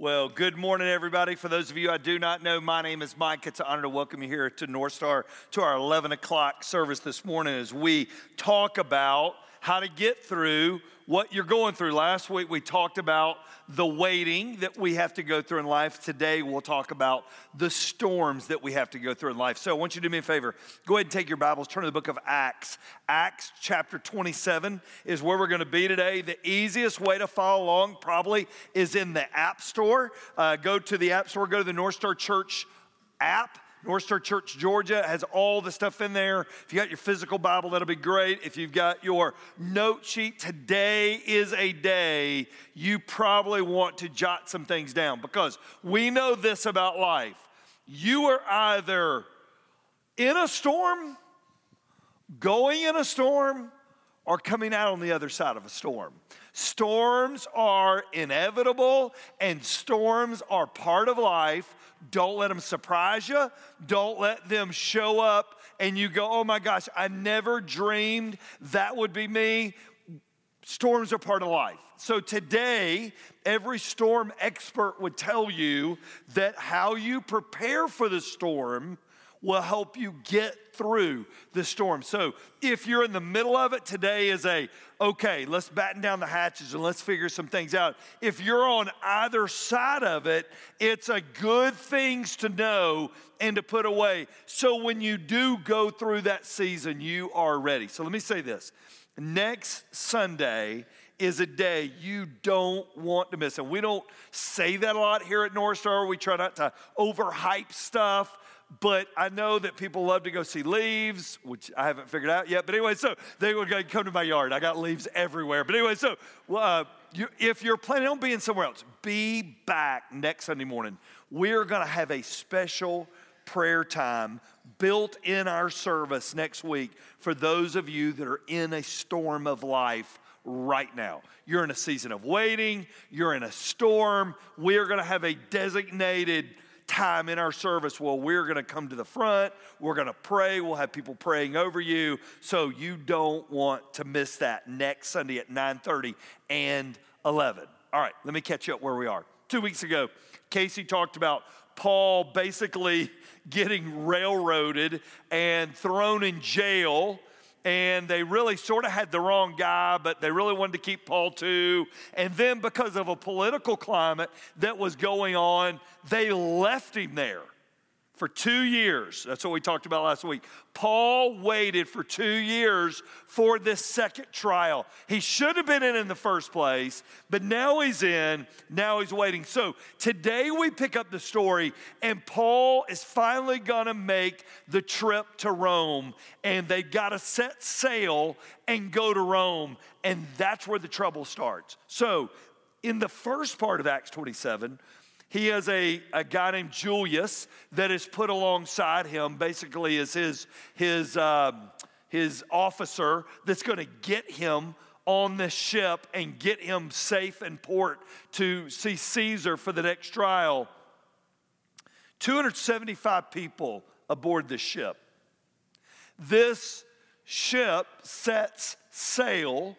Well, good morning, everybody. For those of you I do not know, my name is Mike. It's an honor to welcome you here to North Star to our 11 o'clock service this morning as we talk about how to get through what you're going through. Last week we talked about the waiting that we have to go through in life. Today we'll talk about the storms that we have to go through in life. So I want you to do me a favor. Go ahead and take your Bibles, turn to the book of Acts. Acts chapter 27 is where we're going to be today. The easiest way to follow along probably is in the App Store. Uh, go to the App Store, go to the North Star Church app North Star Church Georgia has all the stuff in there. If you got your physical Bible, that'll be great. If you've got your note sheet, today is a day you probably want to jot some things down because we know this about life. You are either in a storm, going in a storm, or coming out on the other side of a storm. Storms are inevitable and storms are part of life. Don't let them surprise you. Don't let them show up and you go, oh my gosh, I never dreamed that would be me. Storms are part of life. So today, every storm expert would tell you that how you prepare for the storm will help you get through the storm. So if you're in the middle of it, today is a okay, let's batten down the hatches and let's figure some things out. If you're on either side of it, it's a good things to know and to put away. So when you do go through that season, you are ready. So let me say this. Next Sunday is a day you don't want to miss. And we don't say that a lot here at North Star. We try not to overhype stuff but I know that people love to go see leaves, which I haven't figured out yet. But anyway, so they would go come to my yard. I got leaves everywhere. But anyway, so uh, you, if you're planning on being somewhere else, be back next Sunday morning. We're going to have a special prayer time built in our service next week for those of you that are in a storm of life right now. You're in a season of waiting, you're in a storm. We're going to have a designated time in our service well we're going to come to the front we're going to pray we'll have people praying over you. So you don't want to miss that next sunday at 9.30 and 11 all right let me catch you up where we are. Two weeks ago casey talked about paul basically getting railroaded and thrown in jail and they really sort of had the wrong guy, but they really wanted to keep Paul too. And then, because of a political climate that was going on, they left him there for two years. That's what we talked about last week. Paul waited for two years for this second trial. He should have been in in the first place, but now he's in, now he's waiting. So today we pick up the story, and Paul is finally gonna make the trip to Rome, and they gotta set sail and go to Rome, and that's where the trouble starts. So in the first part of Acts 27, he has a, a guy named Julius that is put alongside him, basically, as his, his, um, his officer that's going to get him on this ship and get him safe in port to see Caesar for the next trial. 275 people aboard this ship. This ship sets sail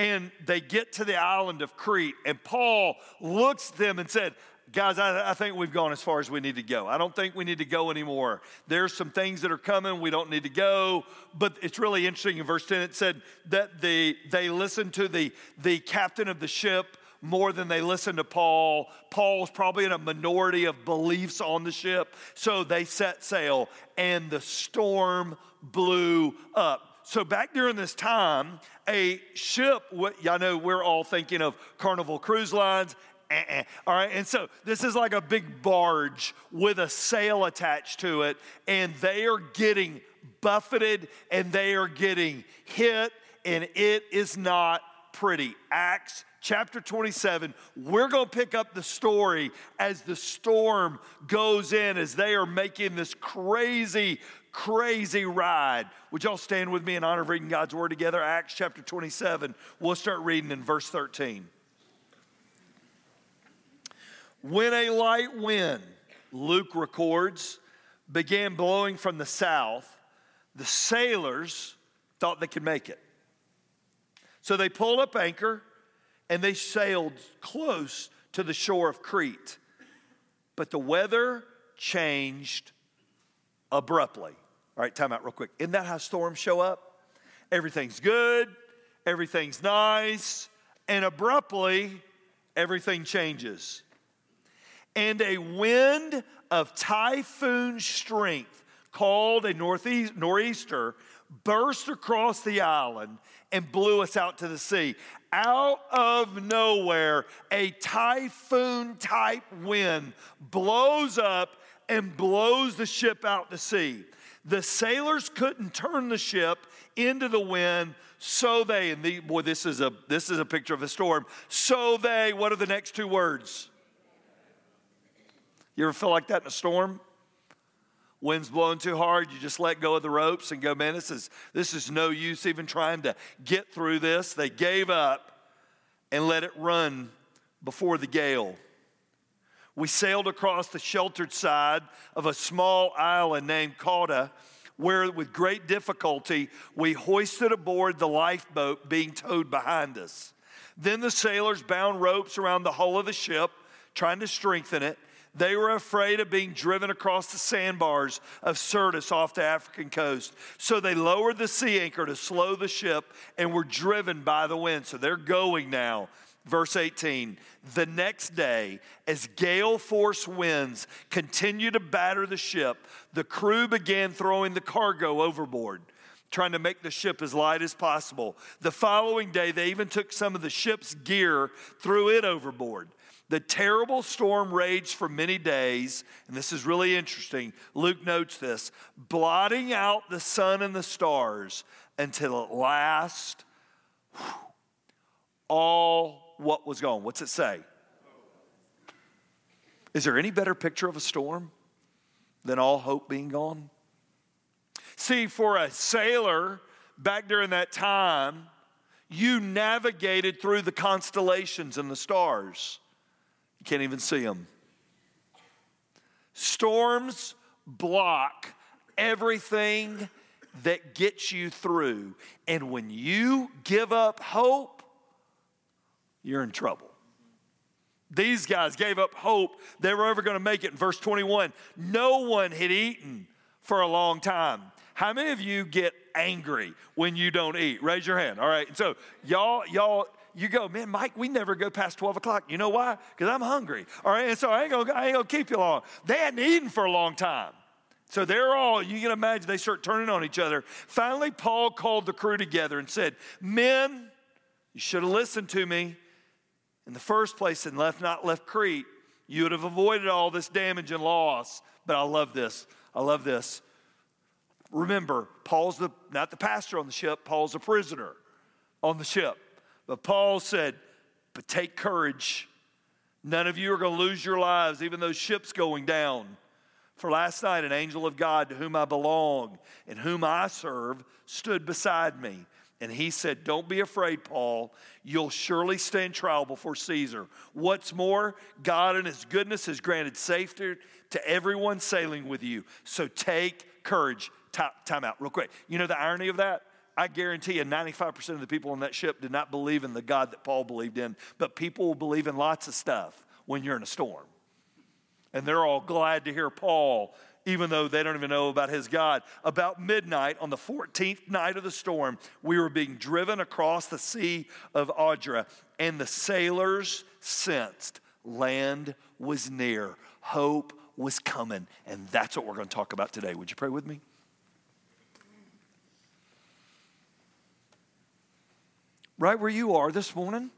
and they get to the island of Crete. And Paul looks at them and said, Guys, I, I, think we've gone as far as we need to go. I don't think we need to go anymore. There's some things that are coming. We don't need to go. But it's really interesting. In verse 10, it said that the, they listened to the, the captain of the ship more than they listened to Paul. Paul's probably in a minority of beliefs on the ship. So they set sail, and the storm blew up. So, back during this time, a ship, y'all know we're all thinking of Carnival Cruise Lines. Uh-uh. All right, and so this is like a big barge with a sail attached to it, and they are getting buffeted and they are getting hit, and it is not pretty. Acts chapter 27, we're going to pick up the story as the storm goes in, as they are making this crazy crazy ride. Would y'all stand with me in honor of reading God's word together? Acts chapter 27. We'll start reading in verse 13. When a light wind, Luke records, began blowing from the south, the sailors thought they could make it. So they pulled up anchor and they sailed close to the shore of Crete. But the weather changed abruptly. All right, time out real quick. Isn't that how storms show up? Everything's good, everything's nice, and abruptly, everything changes. And a wind of typhoon strength, called a northeast, nor'easter, burst across the island and blew us out to the sea. Out of nowhere, a typhoon type wind blows up and blows the ship out to sea. The sailors couldn't turn the ship into the wind, so they, and the, boy, this is a this is a picture of a storm. So they, what are the next two words? You ever feel like that in a storm? Wind's blowing too hard, you just let go of the ropes and go, man, this is this is no use even trying to get through this. They gave up and let it run before the gale. We sailed across the sheltered side of a small island named Cauda, where with great difficulty we hoisted aboard the lifeboat being towed behind us. Then the sailors bound ropes around the hull of the ship, trying to strengthen it. They were afraid of being driven across the sandbars of Syrtis off the African coast. So they lowered the sea anchor to slow the ship and were driven by the wind. So they're going now Verse 18 The next day, as gale force winds continued to batter the ship, the crew began throwing the cargo overboard, trying to make the ship as light as possible. The following day, they even took some of the ship's gear, threw it overboard. The terrible storm raged for many days, and this is really interesting. Luke notes this blotting out the sun and the stars until at last, whew, all what was gone. What's it say? Is there any better picture of a storm than all hope being gone? See, for a sailor back during that time, you navigated through the constellations and the stars. You can't even see them. Storms block everything that gets you through. And when you give up hope, you're in trouble. These guys gave up hope they were ever going to make it. In verse 21, no one had eaten for a long time. How many of you get angry when you don't eat? Raise your hand. All right. So y'all, y'all, you go, man, Mike, we never go past 12 o'clock. You know why? Because I'm hungry. All right. And so I ain't ain't gonna keep you long. They hadn't eaten for a long time. So they're all, you can imagine, they start turning on each other. Finally, Paul called the crew together and said, Men, you should have listened to me in the first place and left not left Crete, you would have avoided all this damage and loss. But I love this. I love this. Remember, Paul's the not the pastor on the ship, Paul's a prisoner on the ship. But Paul said, But take courage. None of you are going to lose your lives, even though ship's going down. For last night, an angel of God to whom I belong and whom I serve stood beside me and he said, Don't be afraid, Paul. You'll surely stand trial before Caesar. What's more, God in his goodness has granted safety to everyone sailing with you. So take courage. Time, out, real quick. You know the irony of that? I guarantee you 95% of the people on that ship did not believe in the God that Paul believed in, but people will believe in lots of stuff when you're in a storm. And they're all glad to hear Paul even though they don't even know about his God. About midnight on the 14th night of the storm, we were being driven across the Sea of Adria, and the sailors sensed land was near, hope was coming. And that's what we're going to talk about today. Would you pray with me? Right where you are this morning,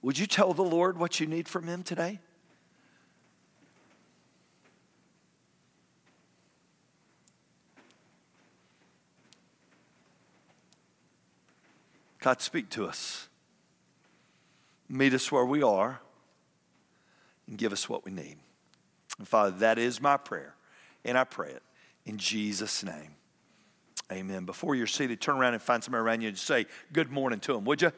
would you tell the Lord what you need from Him today? God, speak to us. Meet us where we are and give us what we need. And Father, that is my prayer, and I pray it in Jesus' name. Amen. Before you're seated, turn around and find somebody around you and say good morning to them, would you?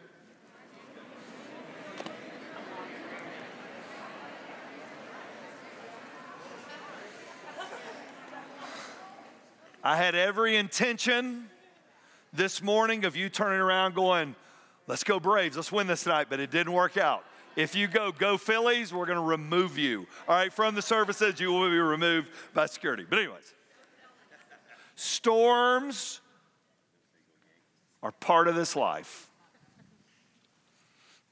I had every intention this morning of you turning around going, let's go Braves, let's win this tonight, but it didn't work out. If you go, go Phillies, we're going to remove you. All right, from the services, you will be removed by security. But, anyways, storms are part of this life.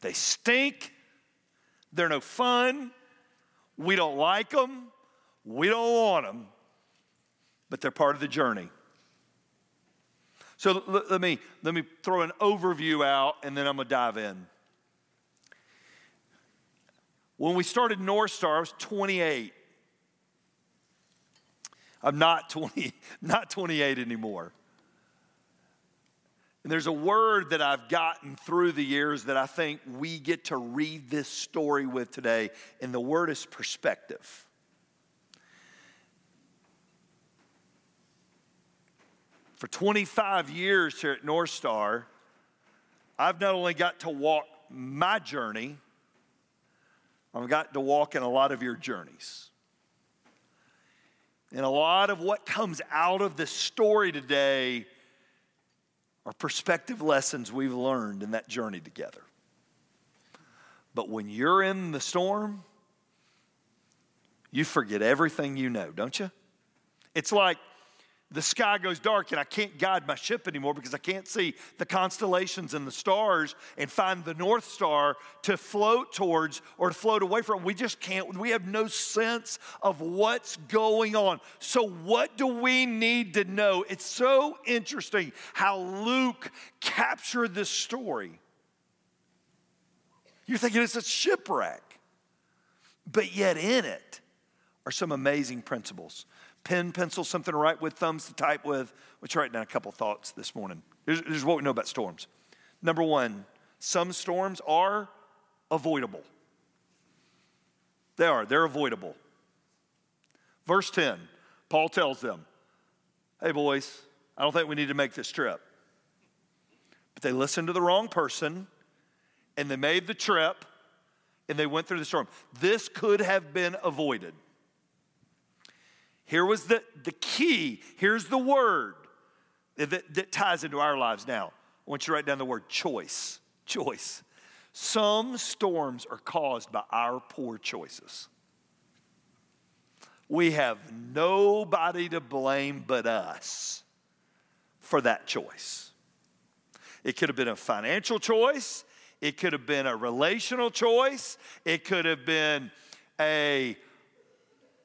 They stink, they're no fun, we don't like them, we don't want them, but they're part of the journey. So let me, let me throw an overview out and then I'm going to dive in. When we started North Star, I was 28. I'm not 20, not 28 anymore. And there's a word that I've gotten through the years that I think we get to read this story with today, and the word is perspective. For 25 years here at North Star, I've not only got to walk my journey, I've got to walk in a lot of your journeys. And a lot of what comes out of this story today are perspective lessons we've learned in that journey together. But when you're in the storm, you forget everything you know, don't you? It's like the sky goes dark and I can't guide my ship anymore because I can't see the constellations and the stars and find the North Star to float towards or to float away from. We just can't, we have no sense of what's going on. So, what do we need to know? It's so interesting how Luke captured this story. You're thinking it's a shipwreck, but yet in it are some amazing principles pen, pencil, something to write with, thumbs to type with. Let's write down a couple thoughts this morning. Here's, here's what we know about storms. Number one, some storms are avoidable. They are, they're avoidable. Verse 10, Paul tells them, Hey, boys, I don't think we need to make this trip. But they listened to the wrong person and they made the trip and they went through the storm. This could have been avoided. Here was the, the key. Here's the word that, that ties into our lives now. I want you to write down the word choice. Choice. Some storms are caused by our poor choices. We have nobody to blame but us for that choice. It could have been a financial choice, it could have been a relational choice, it could have been a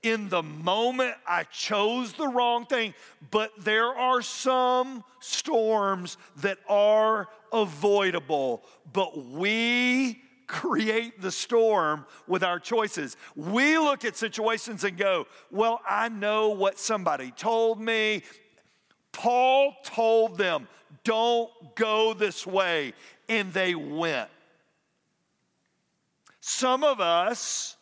in the moment I chose the wrong thing, but there are some storms that are avoidable, but we create the storm with our choices. We look at situations and go, Well, I know what somebody told me. Paul told them, Don't go this way. And they went. Some of us,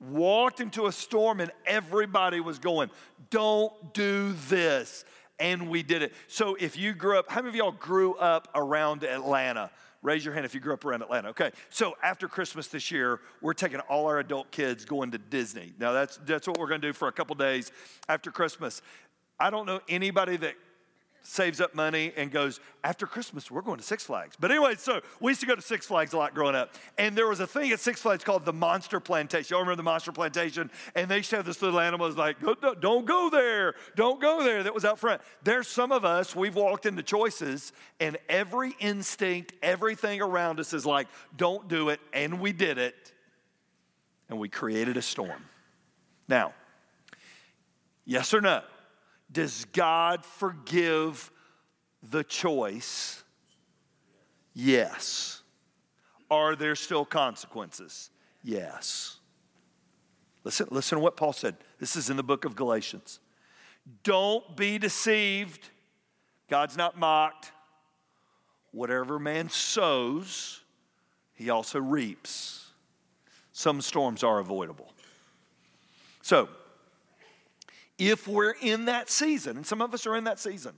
walked into a storm and everybody was going, Don't do this. And we did it. So if you grew up, how many of y'all grew up around Atlanta? Raise your hand if you grew up around Atlanta. Okay, so after Christmas this year, we're taking all our adult kids going to Disney. Now that's that's what we're going to do for a couple days after Christmas. I don't know anybody that saves up money and goes, after Christmas, we're going to Six Flags. But anyway, so we used to go to Six Flags a lot growing up. And there was a thing at Six Flags called the Monster Plantation. Y'all remember the Monster Plantation? And they used to have this little animal was like, don't go there, don't go there, that was out front. There's some of us, we've walked into choices, and every instinct, everything around us is like, don't do it. And we did it. And we created a storm. Now, yes or no? Does God forgive the choice? Yes. Are there still consequences? Yes. Listen, listen to what Paul said. This is in the book of Galatians. Don't be deceived. God's not mocked. Whatever man sows, he also reaps. Some storms are avoidable. So, if we're in that season, and some of us are in that season,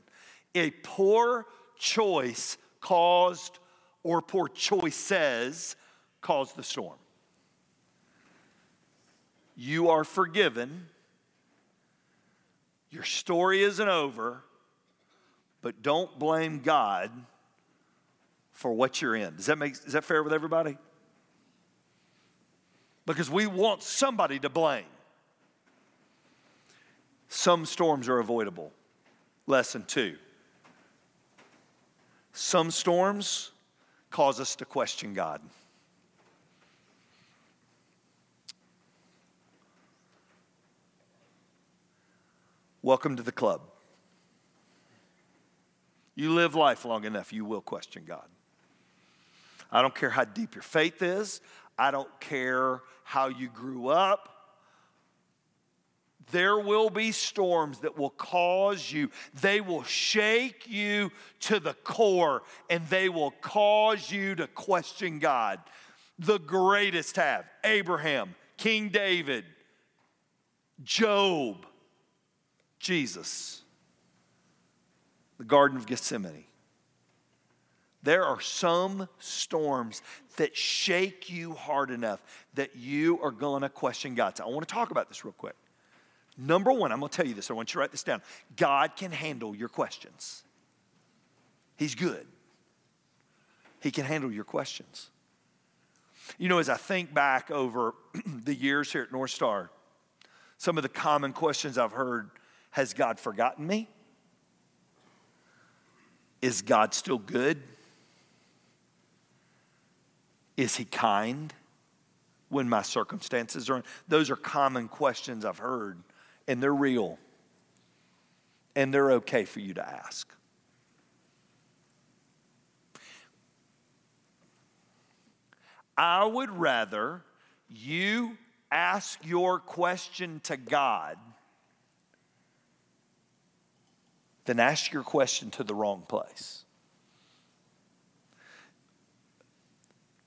a poor choice caused, or poor choices caused the storm. You are forgiven. Your story isn't over, but don't blame God for what you're in. Does that make is that fair with everybody? Because we want somebody to blame. Some storms are avoidable. Lesson two. Some storms cause us to question God. Welcome to the club. You live life long enough, you will question God. I don't care how deep your faith is, I don't care how you grew up. There will be storms that will cause you, they will shake you to the core, and they will cause you to question God. The greatest have Abraham, King David, Job, Jesus, the Garden of Gethsemane. There are some storms that shake you hard enough that you are going to question God. So I want to talk about this real quick. Number one, I'm going to tell you this. I want you to write this down. God can handle your questions. He's good. He can handle your questions. You know, as I think back over the years here at North Star, some of the common questions I've heard has God forgotten me? Is God still good? Is He kind when my circumstances are? Those are common questions I've heard, and they're real, and they're okay for you to ask. I would rather you ask your question to God than ask your question to the wrong place.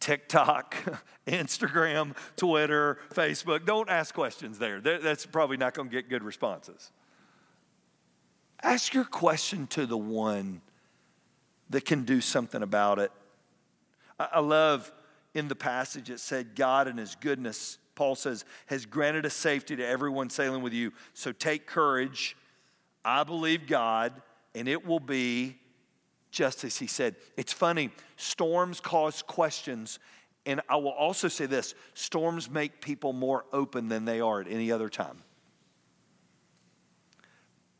TikTok, Instagram, Twitter, Facebook, don't ask questions there. That's probably not going to get good responses. Ask your question to the one that can do something about it. I love in the passage it said, God in his goodness, Paul says, has granted a safety to everyone sailing with you. So take courage I believe God, and it will be just as He said. It's funny, storms cause questions. And I will also say this storms make people more open than they are at any other time.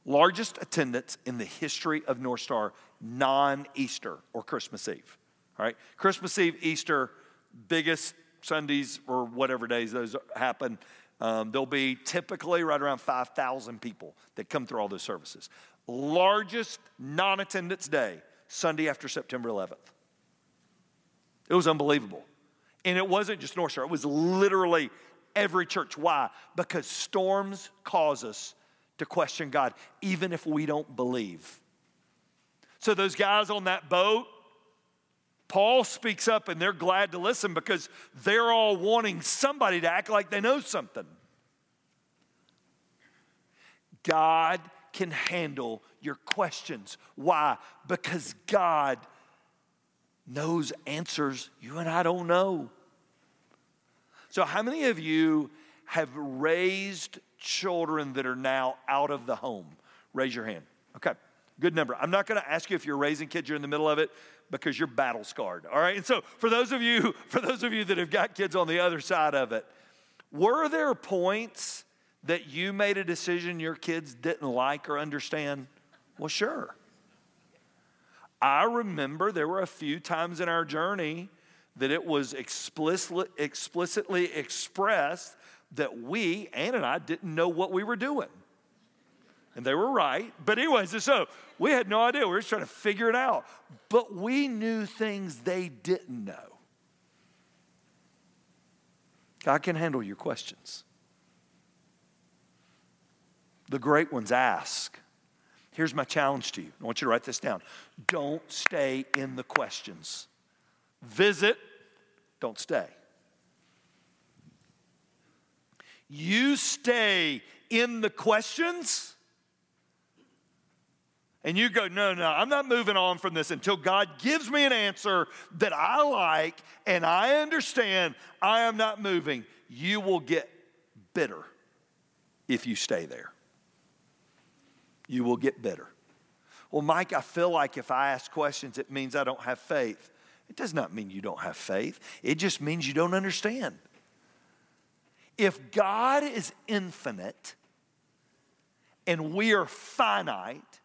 Largest attendance in the history of North Star, non Easter or Christmas Eve. All right? Christmas Eve, Easter, biggest Sundays or whatever days those happen. Um, there'll be typically right around 5,000 people that come through all those services. Largest non attendance day, Sunday after September 11th. It was unbelievable. And it wasn't just North Star, it was literally every church. Why? Because storms cause us to question God, even if we don't believe. So, those guys on that boat, Paul speaks up and they're glad to listen because they're all wanting somebody to act like they know something. God can handle your questions. Why? Because God knows answers you and I don't know. So, how many of you have raised children that are now out of the home? Raise your hand. Okay, good number. I'm not to ask you if you're raising kids, you're in the middle of it because you're battle scarred. All right. And so for those of you, for those of you that have got kids on the other side of it, were there points that you made a decision your kids didn't like or understand? Well, sure. I remember there were a few times in our journey that it was explicitly, explicitly expressed that we, Ann and I, didn't know what we were doing. And they were right. But, anyways, so we had no idea. We were just trying to figure it out. But we knew things they didn't know. God can handle your questions. The great ones ask. Here's my challenge to you. I want you to write this down. Don't stay in the questions. Visit, don't stay. You stay in the questions and you go, no, no, I'm not moving on from this until God gives me an answer that I like and I understand I am not moving, you will get bitter if you stay there. You will get better. Well, Mike, I feel like if I ask questions, it means I don't have faith. It does not mean you don't have faith, it just means you don't understand. If God is infinite and we are finite,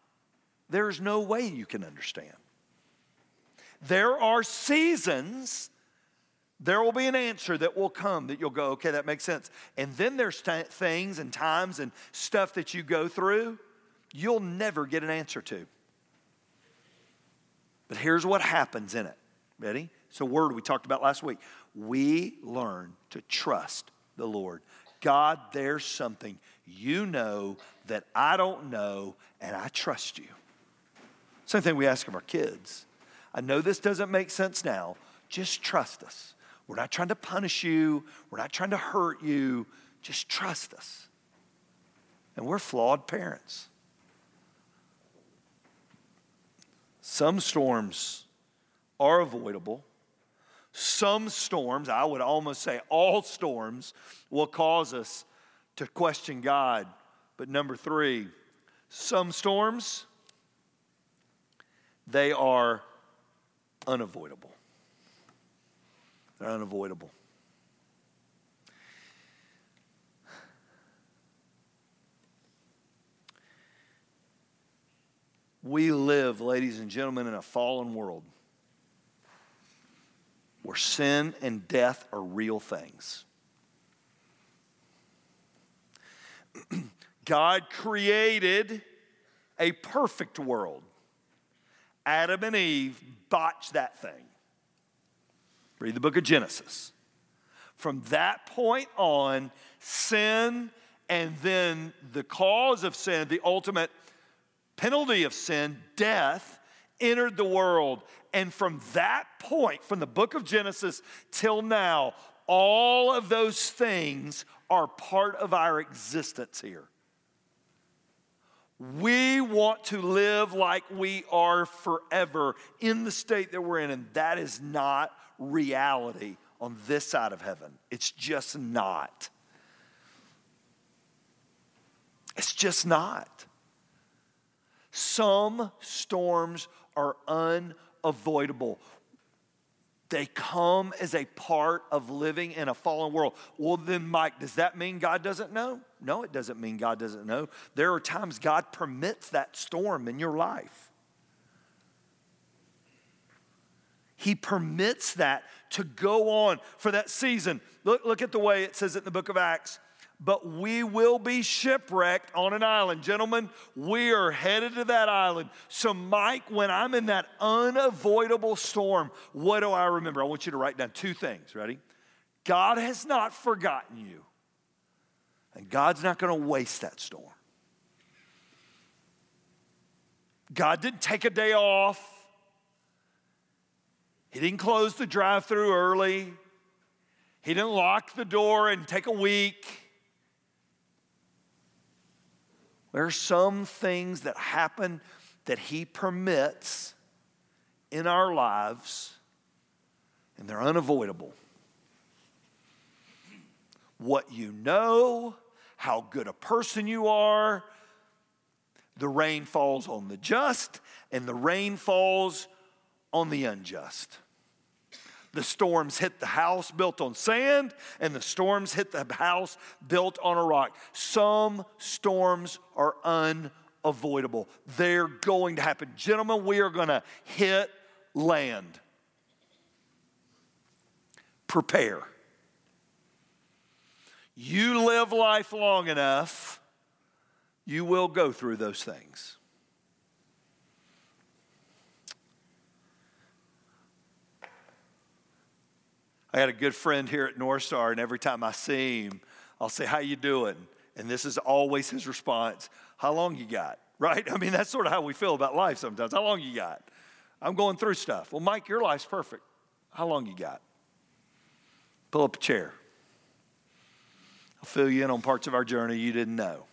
there's no way you can understand. There are seasons, there will be an answer that will come that you'll go, okay, that makes sense. And then there's t- things and times and stuff that you go through you'll never get an answer to. But here's what happens in it. Ready? It's a word we talked about last week. We learn to trust the Lord. God, there's something you know that I don't know, and I trust you. Same thing we ask of our kids. I know this doesn't make sense now. Just trust us. We're not trying to punish you, we're not trying to hurt you. Just trust us. And we're flawed parents. Some storms are avoidable. Some storms, I would almost say all storms, will cause us to question God. But number three, some storms, they are unavoidable. They're unavoidable. We live, ladies and gentlemen, in a fallen world where sin and death are real things. God created a perfect world. Adam and Eve botched that thing. Read the book of Genesis. From that point on, sin and then the cause of sin, the ultimate penalty of sin, death, entered the world. And from that point, from the book of Genesis till now, all of those things are part of our existence here. We want to live like we are forever in the state that we're in, and that is not reality on this side of heaven. It's just not. It's just not. Some storms are unavoidable. They come as a part of living in a fallen world. Well, then, Mike, does that mean God doesn't know? No, it doesn't mean God doesn't know. There are times God permits that storm in your life. He permits that to go on for that season. Look, look at the way it says it in the book of Acts but we will be shipwrecked on an island. Gentlemen, we are headed to that island. So, Mike, when I'm in that unavoidable storm, what do I remember? I want you to write down two things. Ready? God has not forgotten you, and God's not going to waste that storm. God didn't take a day off. He didn't close the drive through early. He didn't lock the door and take a week. There are some things that happen that He permits in our lives, and they're unavoidable. What you know, how good a person you are, the rain falls on the just, and the rain falls on the unjust. The storms hit the house built on sand, and the storms hit the house built on a rock. Some storms are unavoidable, they're going to happen. Gentlemen, we are going to hit land. Prepare. You live life long enough, you will go through those things. I got a good friend here at North Star, and every time I see him, I'll say, How you doing? And this is always his response, How long you got? Right? I mean, that's sort of how we feel about life sometimes. How long you got? I'm going through stuff. Well, Mike, your life's perfect. How long you got? Pull up a chair. I'll fill you in on parts of our journey you didn't know.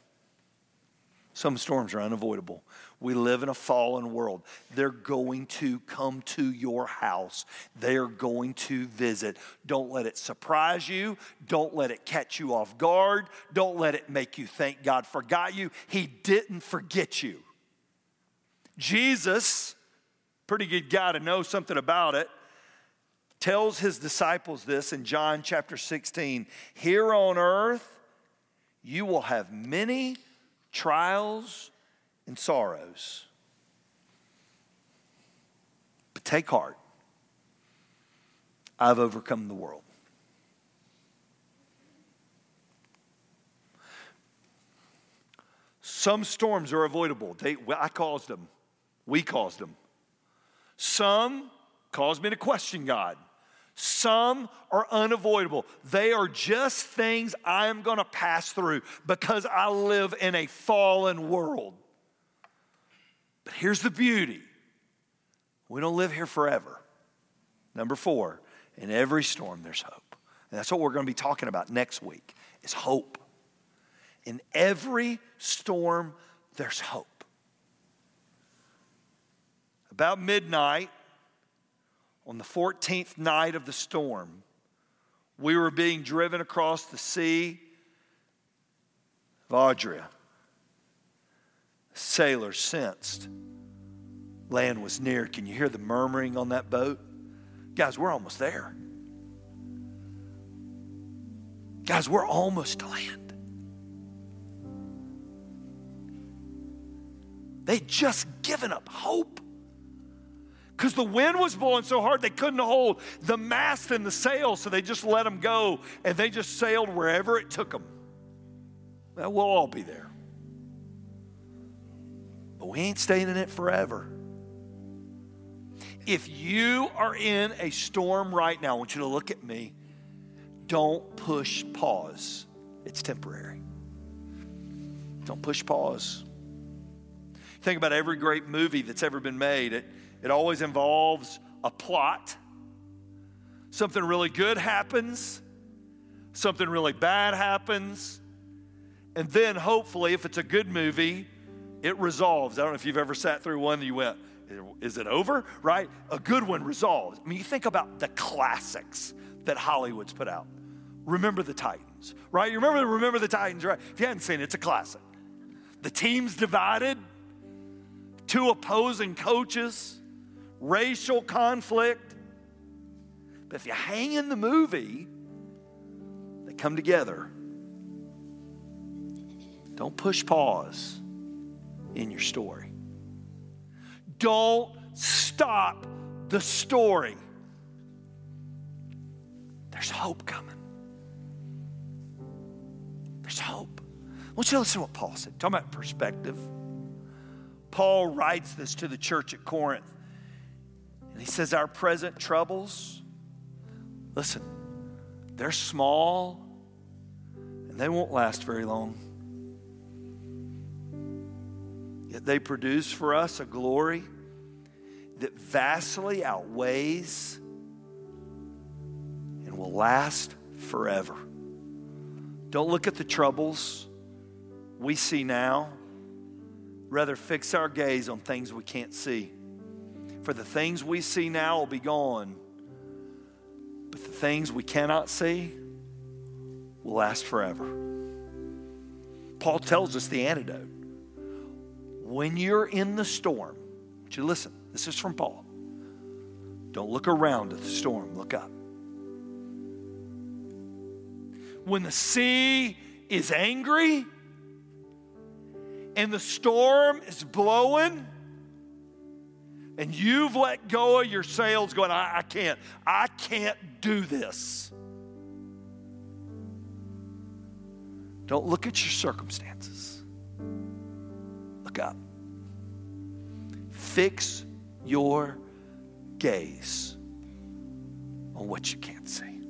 Some storms are unavoidable. We live in a fallen world. They're going to come to your house. They are going to visit. Don't let it surprise you. Don't let it catch you off guard. Don't let it make you think God forgot you. He didn't forget you. Jesus, pretty good guy to know something about it, tells his disciples this in John chapter 16 Here on earth, you will have many trials and sorrows. But take heart, I've overcome the world. Some storms are avoidable. They, I caused them. We caused them. Some cause me to question God. Some are unavoidable. They are just things I am going to pass through because I live in a fallen world. But here's the beauty we don't live here forever. Number four, in every storm, there's hope. And that's what we're going to be talking about next week is hope. In every storm, there's hope. About midnight, on the 14th night of the storm, we were being driven across the sea of Adria. Sailors sensed land was near. Can you hear the murmuring on that boat? Guys, we're almost there. Guys, we're almost to land. They'd just given up hope because the wind was blowing so hard they couldn't hold the mast and the sail, so they just let them go and they just sailed wherever it took them. Well, we'll all be there. But we ain't staying in it forever. If you are in a storm right now, I want you to look at me. Don't push pause, it's temporary. Don't push pause. Think about every great movie that's ever been made. It, it always involves a plot. Something really good happens, something really bad happens, and then hopefully, if it's a good movie, it resolves. I don't know if you've ever sat through one that you went, is it over? Right? A good one resolves. I mean, you think about the classics that Hollywood's put out. Remember the Titans, right? You remember Remember the Titans, right? If you hadn't seen it, it's a classic. The team's divided, two opposing coaches racial conflict. But if you hang in the movie, they come together. Don't push pause in your story. Don't stop the story. There's hope coming. There's hope. I want you to listen to what Paul said. Talking about perspective. Paul writes this to the church at Corinth. And he says, Our present troubles, listen, they're small and they won't last very long. They produce for us a glory that vastly outweighs and will last forever. Don't look at the troubles we see now. Rather, fix our gaze on things we can't see. For the things we see now will be gone, but the things we cannot see will last forever. Paul tells us the antidote. When you're in the storm, you listen? This is from Paul. Don't look around at the storm, look up. When the sea is angry and the storm is blowing, and you've let go of your sails going, I, I can't, I can't do this. Don't look at your circumstances. Up. Fix your gaze on what you can't see.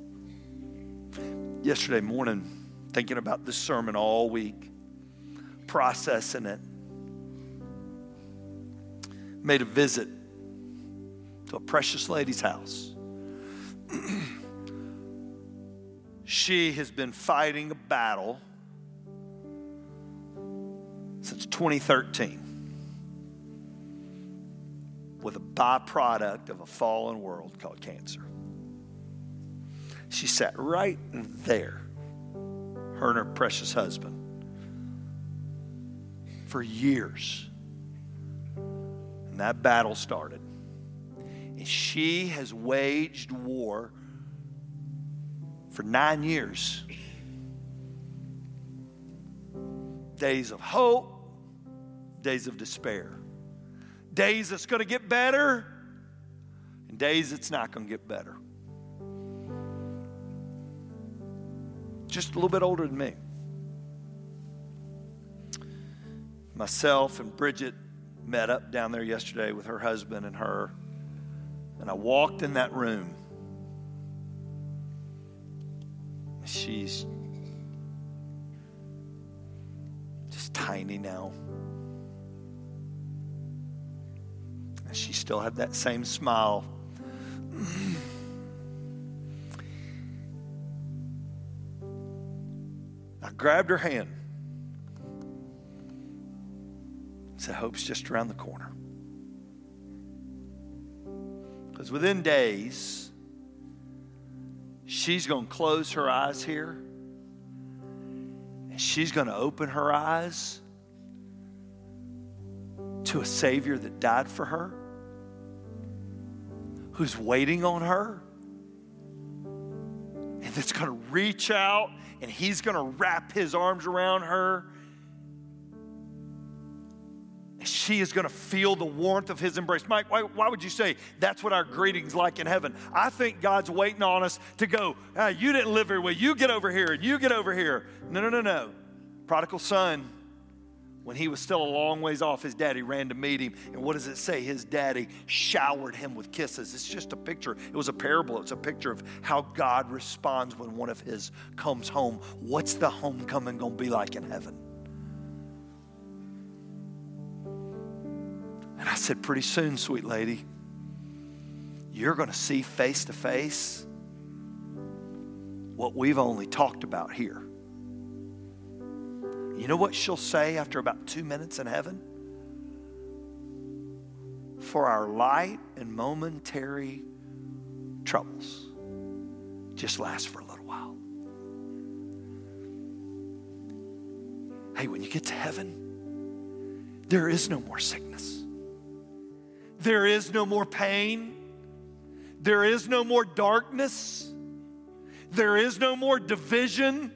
Yesterday morning, thinking about this sermon all week, processing it, made a visit to a precious lady's house. she has been fighting a battle since 2013 with a byproduct of a fallen world called cancer. She sat right there, her and her precious husband, for years. And that battle started. And she has waged war for nine years. Days of hope, days of despair, days that's going to get better, and days it's not going to get better. Just a little bit older than me. Myself and Bridget met up down there yesterday with her husband and her. And I walked in that room. She's just tiny now. And she still had that same smile. I grabbed her hand. Said, Hope's just around the corner. Because within days, she's going to close her eyes here and she's going to open her eyes to a Savior that died for her, who's waiting on her, and that's going to reach out and he's going to wrap his arms around her And she is going to feel the warmth of his embrace. Mike, why, why, would you say that's what our greeting's like in heaven? I think God's waiting on us to go, ah, you didn't live here. Well, you get over here and you get over here. No, no, no, no. Prodigal son, when he was still a long ways off, his daddy ran to meet him. And what does it say? His daddy showered him with kisses. It's just a picture. It was a parable. It's a picture of how God responds when one of his comes home. What's the homecoming going to be like in heaven? And I said, Pretty soon, sweet lady, you're going to see face to face what we've only talked about here. You know what she'll say after about two minutes in heaven? For our light and momentary troubles just last for a little while. Hey, when you get to heaven, there is no more sickness. There is no more pain. There is no more darkness. There is no more division.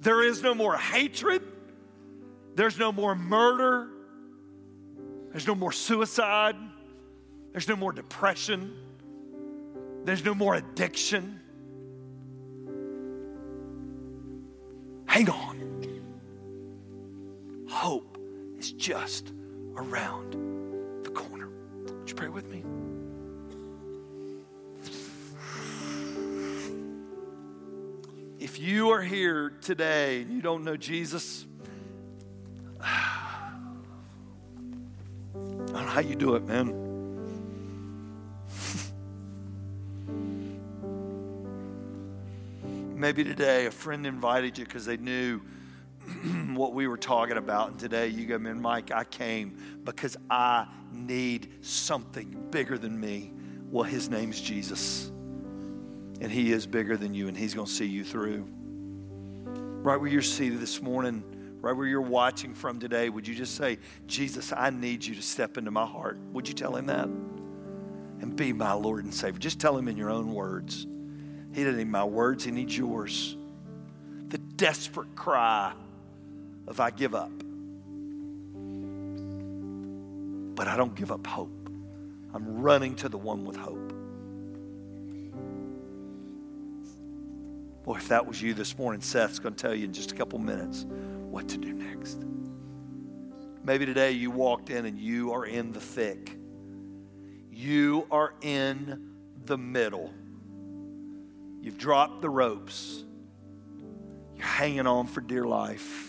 There is no more hatred. There's no more murder. There's no more suicide. There's no more depression. There's no more addiction. Hang on. Hope is just around the corner. would you pray with me? If you are here today and you don't know Jesus, I don't know how you do it, man. Maybe today a friend invited you because they knew what we were talking about. And today you go, man, Mike, I came because I need something bigger than me. Well, his name's Jesus. And he is bigger than you, and he's going to see you through. Right where you're seated this morning, right where you're watching from today, would you just say, Jesus, I need you to step into my heart? Would you tell him that? And be my Lord and Savior. Just tell him in your own words. He doesn't need my words, he needs yours. The desperate cry of I give up. But I don't give up hope. I'm running to the one with hope. Boy, if that was you this morning, Seth's going to tell you in just a couple minutes what to do next. Maybe today you walked in and you are in the thick. You are in the middle. You've dropped the ropes. You're hanging on for dear life.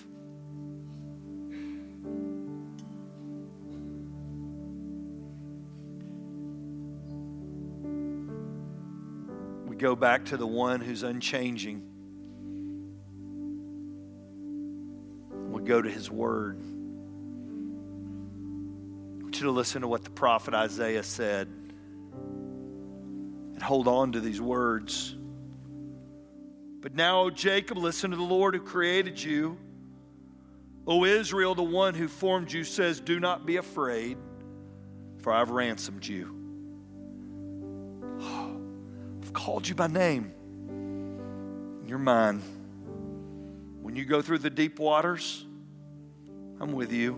Go back to the one who's unchanging. We go to his word. I want you to listen to what the prophet Isaiah said and hold on to these words. But now, O Jacob, listen to the Lord who created you. O Israel, the one who formed you, says, Do not be afraid, for I've ransomed you. I've called you by name. You're mine. When you go through the deep waters, I'm with you.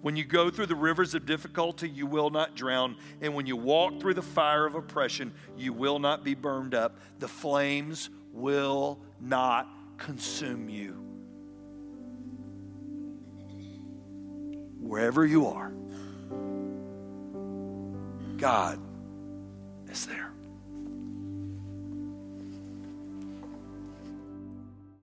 When you go through the rivers of difficulty, you will not drown. And when you walk through the fire of oppression, you will not be burned up. The flames will not consume you. Wherever you are, God is there.